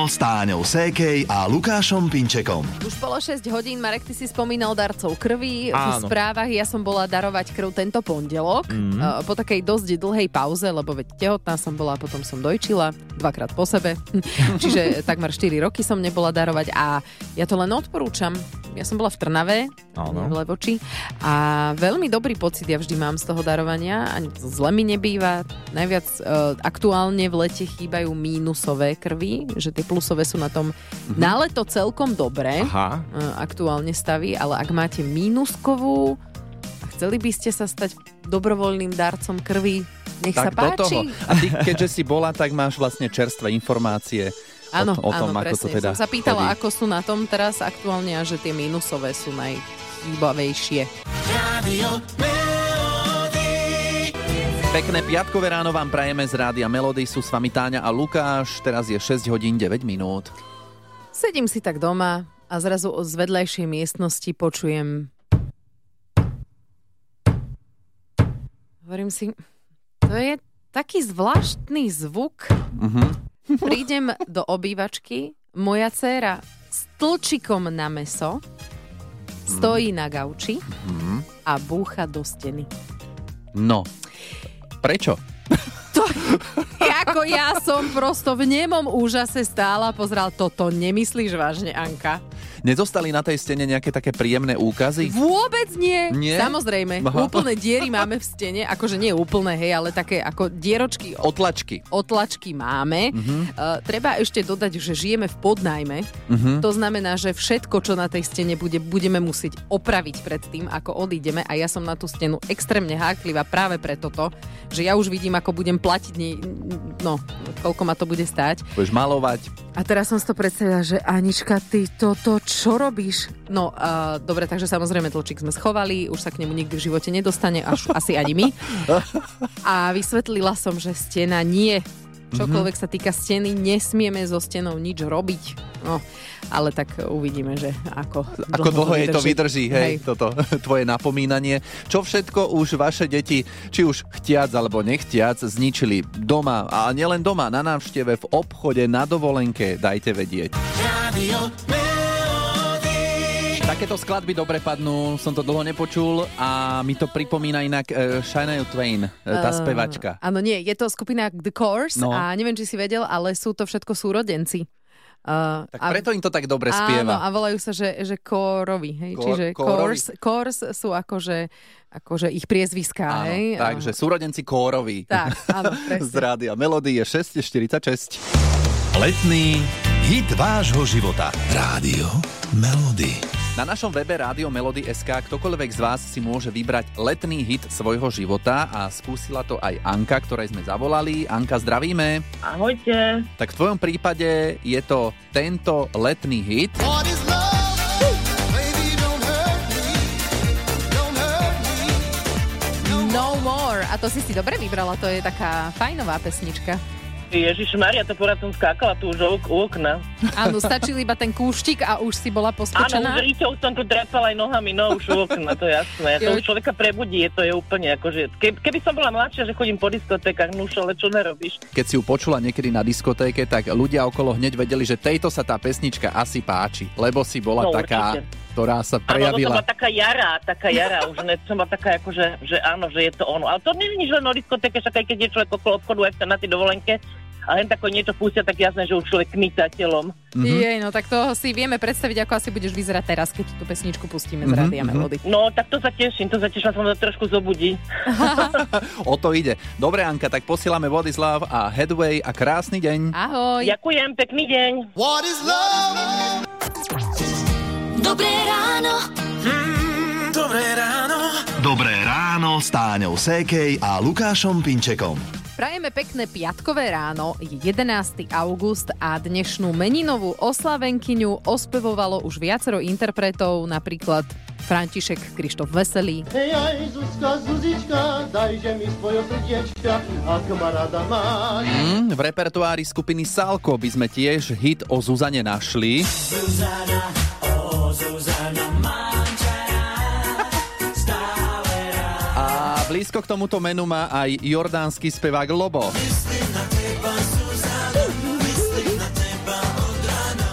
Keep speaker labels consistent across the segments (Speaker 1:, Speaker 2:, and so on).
Speaker 1: Ráno s Táňou Sékej a Lukášom Pinčekom.
Speaker 2: Už bolo 6 hodín, Marek, ty si spomínal darcov krvi. V
Speaker 3: Áno.
Speaker 2: správach ja som bola darovať krv tento pondelok. Mm. Po takej dosť dlhej pauze, lebo veď tehotná som bola, potom som dojčila dvakrát po sebe. Čiže takmer 4 roky som nebola darovať a ja to len odporúčam. Ja som bola v Trnave,
Speaker 3: Áno.
Speaker 2: v Levoči a veľmi dobrý pocit ja vždy mám z toho darovania. Ani to zle mi nebýva. Najviac uh, aktuálne v lete chýbajú mínusové krvi, že tie plusové sú na tom mm-hmm. na leto celkom dobré
Speaker 3: Aha.
Speaker 2: uh, aktuálne staví, ale ak máte mínuskovú a chceli by ste sa stať dobrovoľným darcom krvi, nech sa
Speaker 3: Tak do
Speaker 2: páči.
Speaker 3: toho. A ty, keďže si bola, tak máš vlastne čerstvé informácie
Speaker 2: Áno,
Speaker 3: o, o tom,
Speaker 2: áno,
Speaker 3: ako to
Speaker 2: presne.
Speaker 3: teda
Speaker 2: Som sa pýtala,
Speaker 3: chodí.
Speaker 2: ako sú na tom teraz aktuálne a že tie mínusové sú najchýbavejšie.
Speaker 4: Radio.
Speaker 3: Pekné piatkové ráno vám prajeme z Rádia Melody. Sú s vami Táňa a Lukáš. Teraz je 6 hodín 9 minút.
Speaker 2: Sedím si tak doma a zrazu z vedľajšej miestnosti počujem... Hovorím si, to je taký zvláštny zvuk.
Speaker 3: Mhm.
Speaker 2: Prídem do obývačky, moja dcéra s tlčikom na meso stojí na gauči
Speaker 3: Mhm.
Speaker 2: a búcha do steny.
Speaker 3: No. Prečo?
Speaker 2: To, ako ja som prosto v nemom úžase stála, pozral, toto nemyslíš vážne, Anka?
Speaker 3: Nezostali na tej stene nejaké také príjemné úkazy?
Speaker 2: Vôbec nie.
Speaker 3: Nie?
Speaker 2: Samozrejme,
Speaker 3: Aha.
Speaker 2: úplné diery máme v stene, akože nie úplné, hej, ale také ako dieročky,
Speaker 3: Otlačky.
Speaker 2: otlačky máme.
Speaker 3: Mhm.
Speaker 2: Uh, treba ešte dodať, že žijeme v podnajme.
Speaker 3: Mhm.
Speaker 2: To znamená, že všetko, čo na tej stene bude, budeme musieť opraviť pred tým, ako odídeme. A ja som na tú stenu extrémne háklivá práve preto to, že ja už vidím, ako budem platiť, nie, no, koľko ma to bude stáť.
Speaker 3: Budeš malovať.
Speaker 2: A teraz som si to predstavila, že Anička, ty toto čo robíš? No, uh, dobre, takže samozrejme tlčík sme schovali, už sa k nemu nikdy v živote nedostane, až asi ani my. A vysvetlila som, že stena nie. Čokoľvek sa týka steny, nesmieme so stenou nič robiť. No, ale tak uvidíme, že ako
Speaker 3: Ako dlho jej to vydrží, hej,
Speaker 2: Hej.
Speaker 3: toto tvoje napomínanie. Čo všetko už vaše deti, či už chtiac alebo nechtiac, zničili doma, a nielen doma, na návšteve, v obchode, na dovolenke, dajte vedieť.
Speaker 4: Radio.
Speaker 3: Takéto skladby dobre padnú, som to dlho nepočul a mi to pripomína inak uh, Shania Twain, uh, tá
Speaker 2: Eh,
Speaker 3: spevačka.
Speaker 2: Áno, nie, je to skupina The Course
Speaker 3: No.
Speaker 2: a neviem, či si vedel, ale sú to všetko súrodenci. Uh,
Speaker 3: Tak preto im to tak dobre
Speaker 2: Áno,
Speaker 3: spieva.
Speaker 2: a volajú sa, že, že kórovi, hej?
Speaker 3: Kór-
Speaker 2: Čiže
Speaker 3: kórovi.
Speaker 2: Course, Course sú akože, akože ich priezviská,
Speaker 3: Áno,
Speaker 2: hej?
Speaker 3: takže súrodenci Kórovi.
Speaker 2: Tak, áno,
Speaker 3: Z
Speaker 2: presne.
Speaker 3: rádia Melody je 6.46.
Speaker 1: Letný hit vášho života. Rádio Melody.
Speaker 3: Na našom webe Rádio Melody SK ktokoľvek z vás si môže vybrať letný hit svojho života a skúsila to aj Anka, ktorej sme zavolali. Anka, zdravíme.
Speaker 5: Ahojte.
Speaker 3: Tak v tvojom prípade je to tento letný hit.
Speaker 4: Me.
Speaker 2: No more. A to si si dobre vybrala, to je taká fajnová pesnička.
Speaker 5: Ježiš Maria, to porad som skákala tu už u, okna.
Speaker 2: Áno, stačil iba ten kúštik a už si bola
Speaker 5: Áno,
Speaker 2: poskočená.
Speaker 5: už rýťou som tu trepala aj nohami, no už u okna, to je jasné. To už človeka prebudí, je to je úplne akože... Ke, keby som bola mladšia, že chodím po diskotékach, no už ale čo nerobíš?
Speaker 3: Keď si ju počula niekedy na diskotéke, tak ľudia okolo hneď vedeli, že tejto sa tá pesnička asi páči, lebo si bola
Speaker 5: No,
Speaker 3: taká,
Speaker 5: určite.
Speaker 3: ktorá sa
Speaker 5: Áno,
Speaker 3: prejavila.
Speaker 5: bola taká jara, taká jara, už ne, som bola taká akože, že áno, že je to ono. Ale to nie je nič len o diskotéke, však aj keď je človek okolo obchodu, aj sa na tej dovolenke, a len tako niečo pustia, tak jasné, že už človek kmita telom.
Speaker 3: Mhm.
Speaker 2: Jej, no tak to si vieme predstaviť, ako asi budeš vyzerať teraz, keď tú pesničku pustíme z
Speaker 3: Mhm,
Speaker 2: Rádia
Speaker 3: mhm.
Speaker 2: Melody.
Speaker 5: No, tak to sa teším, to sa teším, sa ma to trošku zobudí.
Speaker 3: O to ide. Dobre, Anka, tak posielame What is Love a Headway a krásny deň.
Speaker 2: Ahoj.
Speaker 5: Ďakujem, pekný deň.
Speaker 4: What is love?
Speaker 6: Dobré ráno.
Speaker 4: Mm, dobré ráno.
Speaker 1: Dobré ráno s Táňou Sékej a Lukášom Pinčekom.
Speaker 2: Prajeme pekné piatkové ráno, je 11. august a dnešnú meninovú oslavenkyňu ospevovalo už viacero interpretov, napríklad František Krištof Veselý,
Speaker 7: Hej, aj Zuzka, Zuzička, dajže mi svoje srdiečka, ak ma rada máš.
Speaker 3: Mm, v repertoári skupiny Salko by sme tiež hit o Zuzane našli. A v Blízko k tomuto menu má aj jordánsky spevák Lobo.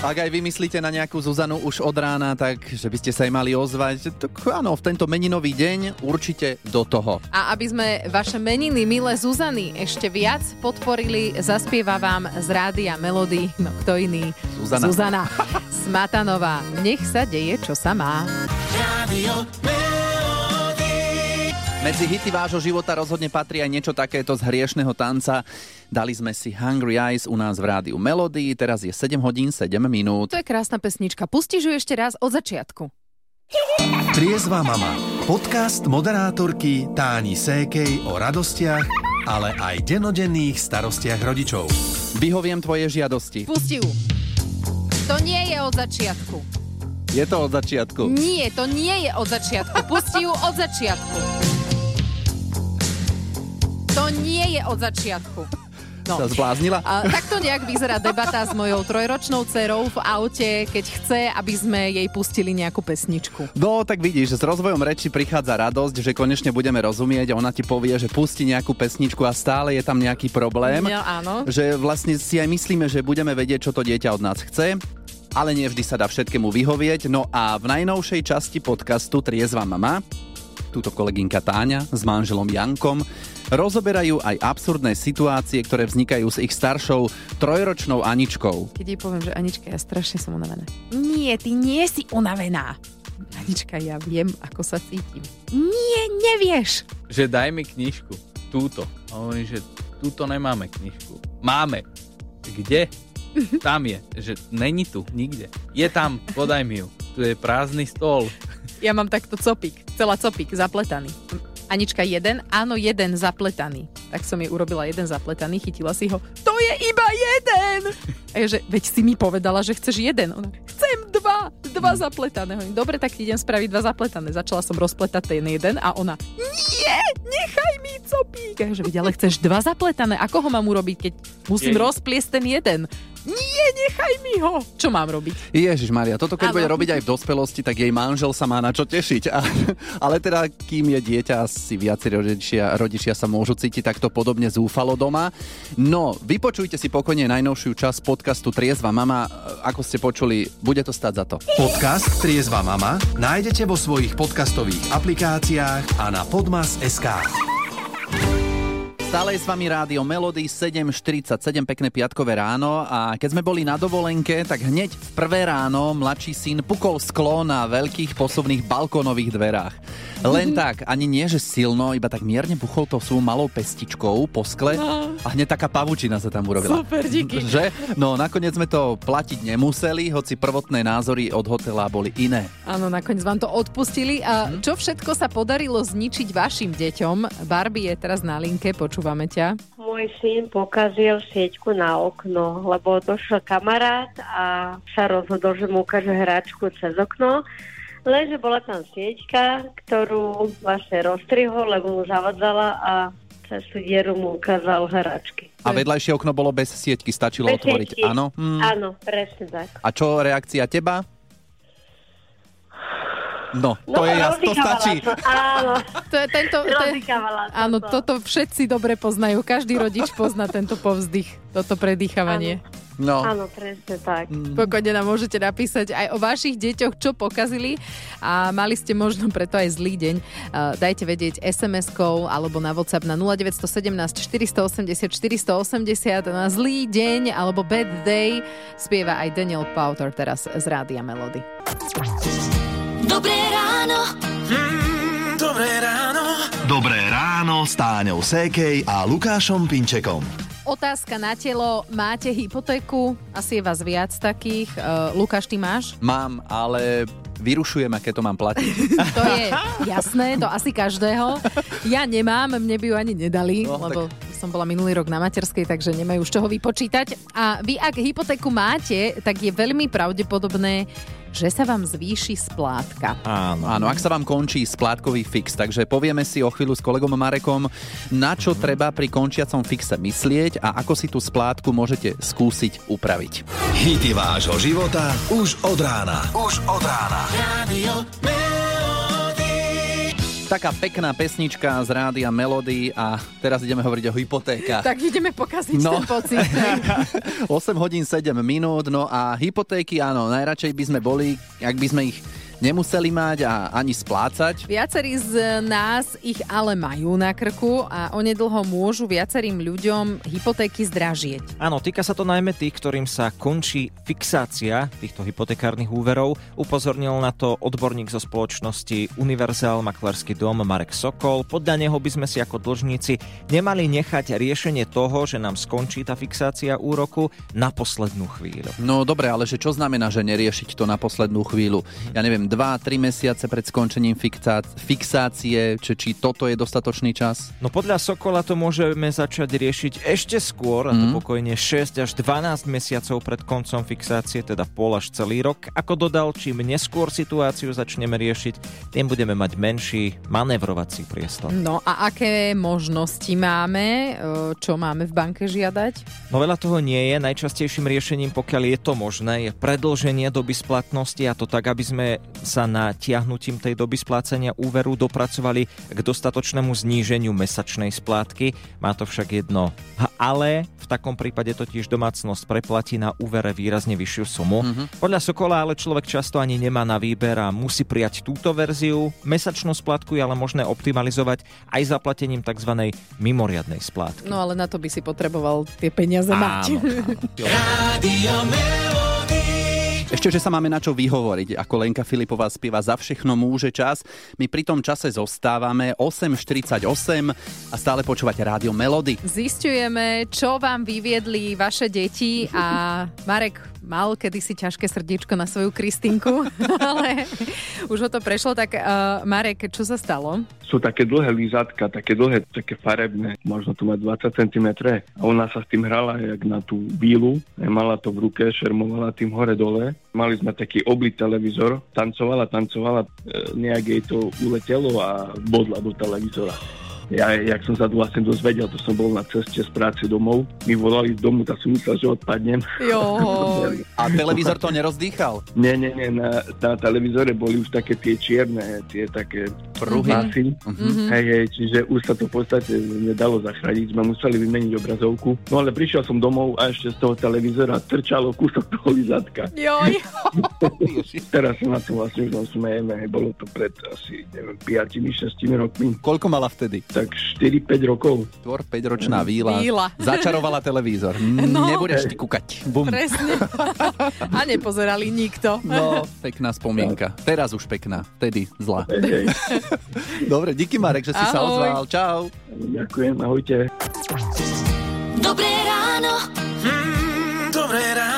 Speaker 3: Ak aj vy myslíte na nejakú Zuzanu už od rána, tak že by ste sa jej mali ozvať, tak áno, v tento meninový deň určite do toho.
Speaker 2: A aby sme vaše meniny, milé Zuzany, ešte viac podporili, zaspieva vám z rádia Melody, no kto iný?
Speaker 3: Zuzana.
Speaker 2: Zuzana Smatanová. Nech sa deje, čo sa má.
Speaker 3: Medzi hity vášho života rozhodne patrí aj niečo takéto z hriešného tanca. Dali sme si Hungry Eyes u nás v rádiu Melody, teraz je 7 hodín 7 minút.
Speaker 2: To je krásna pesnička. Pustíš ju ešte raz od začiatku.
Speaker 1: Triezva mama. Podcast moderátorky Táni Sékej o radostiach, ale aj denodenných starostiach rodičov.
Speaker 3: Vyhoviem tvoje žiadosti.
Speaker 2: Pusti ju. To nie je od začiatku.
Speaker 3: Je to od začiatku.
Speaker 2: Nie, to nie je od začiatku. Pusti ju od začiatku. To nie je od začiatku. No.
Speaker 3: Sa zbláznila?
Speaker 2: A takto nejak vyzerá debata s mojou trojročnou dcerou v aute, keď chce, aby sme jej pustili nejakú pesničku.
Speaker 3: No, tak vidíš, s rozvojom reči prichádza radosť, že konečne budeme rozumieť a ona ti povie, že pusti nejakú pesničku a stále je tam nejaký problém.
Speaker 2: No, áno.
Speaker 3: Že vlastne si aj myslíme, že budeme vedieť, čo to dieťa od nás chce ale nie vždy sa dá všetkému vyhovieť. No a v najnovšej časti podcastu Triezva mama, túto kolegynka Táňa s manželom Jankom, rozoberajú aj absurdné situácie, ktoré vznikajú s ich staršou trojročnou Aničkou.
Speaker 2: Keď jej poviem, že Anička, ja strašne som unavená. Nie, ty nie si unavená. Anička, ja viem, ako sa cítim. Nie, nevieš.
Speaker 8: že daj mi knižku, túto. A hovorím, že túto nemáme knižku. Máme. Kde? Tam je. Že není tu, nikde. Je tam, podaj mi ju. Tu je prázdny stôl.
Speaker 2: Ja mám takto copík, celá copík, zapletaný. Anička, jeden? Áno, jeden zapletaný. Tak som jej urobila jeden zapletaný, chytila si ho. To je iba jeden! A ja, že, veď si mi povedala, že chceš jeden. Ona, chcem dva, dva zapletané. Hovorím, Dobre, tak ti idem spraviť dva zapletané. Začala som rozpletať ten jeden a ona, nie, nechaj mi copík. A ja, že, veď, ale chceš dva zapletané. Ako ho mám urobiť, keď musím
Speaker 8: Jej.
Speaker 2: rozpliesť ten jeden? Nie, nechaj mi ho. Čo mám robiť?
Speaker 3: Ježiš Maria, toto keď
Speaker 2: Áno.
Speaker 3: bude robiť aj v dospelosti, tak jej manžel sa má na čo tešiť. A, ale teda, kým je dieťa, asi viacerí rodičia, rodičia sa môžu cítiť takto podobne zúfalo doma. No, vypočujte si pokojne najnovšiu časť podcastu Triezva mama. Ako ste počuli, bude to stať za to.
Speaker 1: Podcast Triezva mama nájdete vo svojich podcastových aplikáciách a na podmas.sk.
Speaker 3: Stále je s vami rádio Melody 7.47, pekné piatkové ráno a keď sme boli na dovolenke, tak hneď v prvé ráno mladší syn pukol sklo na veľkých posuvných balkónových dverách. Len tak, ani nie, že silno, iba tak mierne buchol to svojou malou pestičkou po skle a hneď taká pavučina sa tam urobila.
Speaker 2: Super, díky.
Speaker 3: Že? No, nakoniec sme to platiť nemuseli, hoci prvotné názory od hotela boli iné.
Speaker 2: Áno, nakoniec vám to odpustili. A čo všetko sa podarilo zničiť vašim deťom? Barbie je teraz na linke, počúvame ťa.
Speaker 9: Môj syn pokazil sieťku na okno, lebo došiel kamarát a sa rozhodol, že mu ukáže hračku cez okno. Lenže bola tam sieťka, ktorú vlastne roztrihol, lebo mu zavadzala a cez tú dieru mu ukázal hračky.
Speaker 3: A vedľajšie okno bolo bez sieťky, stačilo
Speaker 9: Bez
Speaker 3: otvoriť.
Speaker 9: sieťky.
Speaker 3: Áno? Hm.
Speaker 9: Áno, presne tak.
Speaker 3: A čo reakcia teba? No, to je jasné, to stačí.
Speaker 9: som, Áno,
Speaker 2: To je tento... To je, áno,
Speaker 9: to.
Speaker 2: toto všetci dobre poznajú. Každý rodič pozná tento povzdych, toto predýchavanie.
Speaker 3: No,
Speaker 9: Áno, presne tak.
Speaker 2: Pokojne nám môžete napísať aj o vašich deťoch, čo pokazili a mali ste možno preto aj zlý deň. Uh, Dajte vedieť SMS-kou alebo na WhatsApp na 0917 480 480 na zlý deň alebo bad day spieva aj Daniel Powter teraz z Rádia Melody.
Speaker 6: Dobré ráno.
Speaker 1: Dobré ráno s Táňou Sékej a Lukášom Pinčekom.
Speaker 2: Otázka na telo. Máte hypotéku? Asi je vás viac takých. Uh, Lukáš, ty máš?
Speaker 3: mám, ale vyrušujem, aké to mám platiť.
Speaker 2: To je jasné, to asi každého. Ja nemám, mne by ju ani nedali,
Speaker 3: No,
Speaker 2: lebo som bola minulý rok na materskej, takže nemajú už čoho vypočítať. A vy, ak hypotéku máte, tak je veľmi pravdepodobné, že sa vám zvýši splátka.
Speaker 3: Áno. Áno, ak sa vám končí splátkový fix, takže povieme si o chvíľu s kolegom Marekom, na čo treba pri končiacom fixe myslieť a ako si tú splátku môžete skúsiť upraviť.
Speaker 1: Hity vášho života už od rána. Už od rána.
Speaker 3: Taká pekná pesnička z rádia Melody a teraz ideme hovoriť o hypotékach.
Speaker 2: Tak ideme pokaziť
Speaker 3: No.
Speaker 2: ten pocit.
Speaker 3: 8 hodín 7 minút, no a hypotéky, áno, najradšej by sme boli, ak by sme ich nemuseli mať a ani splácať.
Speaker 2: Viacerí z nás ich ale majú na krku a onedlho môžu viacerým ľuďom hypotéky zdražieť.
Speaker 10: Áno, týka sa to najmä tých, ktorým sa končí fixácia týchto hypotekárnych úverov. Upozornil na to odborník zo spoločnosti Univerzál Maklerský dom Marek Sokol. Podľa neho by sme si ako dlžníci nemali nechať riešenie toho, že nám skončí tá fixácia úroku na poslednú chvíľu.
Speaker 3: No dobre, ale že čo znamená, že neriešiť to na poslednú chvíľu? Ja neviem, 2-3 mesiace pred skončením fixá- fixácie, či, či toto je dostatočný čas?
Speaker 10: No podľa Sokola to môžeme začať riešiť ešte skôr, a to
Speaker 3: Mhm.
Speaker 10: pokojne 6 až 12 mesiacov pred koncom fixácie, teda pol až celý rok. Ako dodal, čím neskôr situáciu začneme riešiť, tým budeme mať menší manevrovací priestor.
Speaker 2: No a aké možnosti máme? Čo máme v banke žiadať?
Speaker 10: No veľa toho nie je. Najčastejším riešením, pokiaľ je to možné, je predlženie doby splatnosti a to tak, aby sme sa na tiahnutím tej doby splácania úveru dopracovali k dostatočnému zníženiu mesačnej splátky. Má to však jedno ale v takom prípade totiž domácnosť preplatí na úvere výrazne vyššiu sumu. Podľa Sokola ale človek často ani nemá na výber a musí prijať túto verziu. Mesačnú splátku je ale možné optimalizovať aj zaplatením tzv. mimoriadnej splátky.
Speaker 2: No ale na to by si potreboval tie peniaze mať.
Speaker 3: Ešte, že sa máme na čo vyhovoriť, ako Lenka Filipová spieva Za všechno môže čas. My pri tom čase zostávame 8.48 a stále počúvate rádio Melody.
Speaker 2: Zistujeme, čo vám vyviedli vaše deti a Marek mal kedysi ťažké srdiečko na svoju Kristinku, ale už ho to prešlo, tak uh, Marek, čo sa stalo?
Speaker 11: sú také dlhé lízatka, také dlhé, také farebné, možno to má 20 cm. A ona sa s tým hrala jak na tú bílu, e, mala to v ruke, šermovala tým hore-dole. Mali sme taký oblý televízor, tancovala, tancovala, e, nejak jej to uletelo a bodla do televízora. Ja, jak som sa to vlastne dozvedel, to som bol na ceste z práce domov. Mi volali z domu, tak som myslel, že odpadnem.
Speaker 2: Joj.
Speaker 3: A televízor to nerozdýchal?
Speaker 11: Nie, nie, nie, na, na televízore boli už také tie čierne, tie také
Speaker 3: Pruhy.
Speaker 11: masy.
Speaker 3: Mhm.
Speaker 11: Hej, hej, čiže už sa to v podstate nedalo zachrániť, sme museli vymeniť obrazovku. No ale prišiel som domov a ešte z toho televízora trčalo kúsok toho lizatka.
Speaker 2: Joj.
Speaker 11: Teraz sa na to vlastne už len smejeme, bolo to pred asi, neviem, 5-6 rokmi.
Speaker 3: Koľko mala vtedy?
Speaker 11: Tak 4-5 rokov.
Speaker 3: Tvor 5-ročná víla.
Speaker 2: Víla.
Speaker 3: Začarovala televízor.
Speaker 2: No.
Speaker 3: Nebudeš ty kúkať. Bum.
Speaker 2: Presne. A nepozerali nikto.
Speaker 3: No, pekná spomienka. Teraz už pekná, vtedy zlá.
Speaker 11: Hej, hej.
Speaker 3: Dobre, díky Marek, že si sa
Speaker 2: Ahoj.
Speaker 3: ozval. Čau.
Speaker 11: Ďakujem, ahojte.
Speaker 6: Dobré ráno.
Speaker 12: Dobré ráno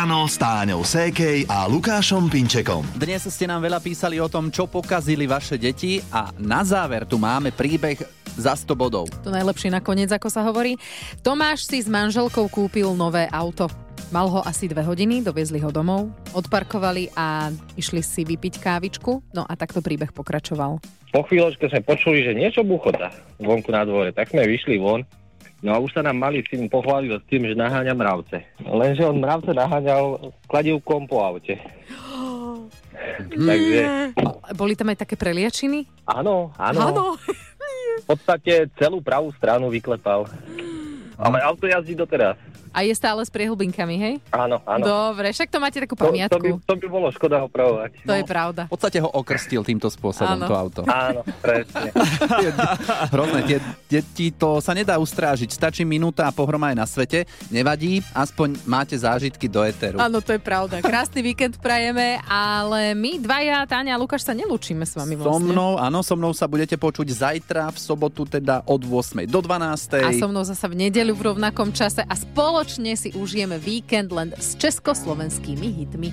Speaker 12: s Táňou Sékej a Lukášom Pinčekom.
Speaker 3: Dnes ste nám veľa písali o tom, čo pokazili vaše deti a na záver tu máme príbeh za 100 bodov.
Speaker 2: To najlepšie nakoniec, ako sa hovorí. Tomáš si s manželkou kúpil nové auto. Mal ho asi dve hodiny, doviezli ho domov, odparkovali a išli si vypiť kávičku. No a takto príbeh pokračoval.
Speaker 13: po chvíľočke sme počuli, že niečo buchota vonku na dvore, tak sme vyšli von. No a už sa nám malý syn pochválil s tým, že naháňa mravce. Lenže on mravce naháňal kladivkom po aute. Takže
Speaker 2: Boli tam aj také preliačiny?
Speaker 13: áno, áno,
Speaker 2: Áno.
Speaker 13: v podstate celú pravú stranu vyklepal. Ale auto jazdí doteraz.
Speaker 2: A je stále s priehlbinkami, hej?
Speaker 13: Áno, áno.
Speaker 2: Dobre, však to máte takú
Speaker 13: To, to, by,
Speaker 2: pamiatku.
Speaker 13: to by bolo škoda ho pravovať.
Speaker 2: To je pravda.
Speaker 3: V podstate ho okrstil týmto spôsobom
Speaker 2: Áno.
Speaker 3: to auto.
Speaker 13: Áno, presne.
Speaker 3: Hrozné, tie deti to sa nedá ustrážiť. Stačí minúta a pohroma je na svete. Nevadí, aspoň máte zážitky do eteru.
Speaker 2: Áno, to je pravda. Krásny víkend prajeme, ale my dvaja, Táňa a Lukáš sa nelúčime s vami
Speaker 3: So
Speaker 2: vlastne.
Speaker 3: mnou, áno, so mnou sa budete počuť zajtra v sobotu, teda od 8. do 12.
Speaker 2: A so mnou zasa v nedeľu v rovnakom čase a spoločne si užijeme víkend len s československými hitmi.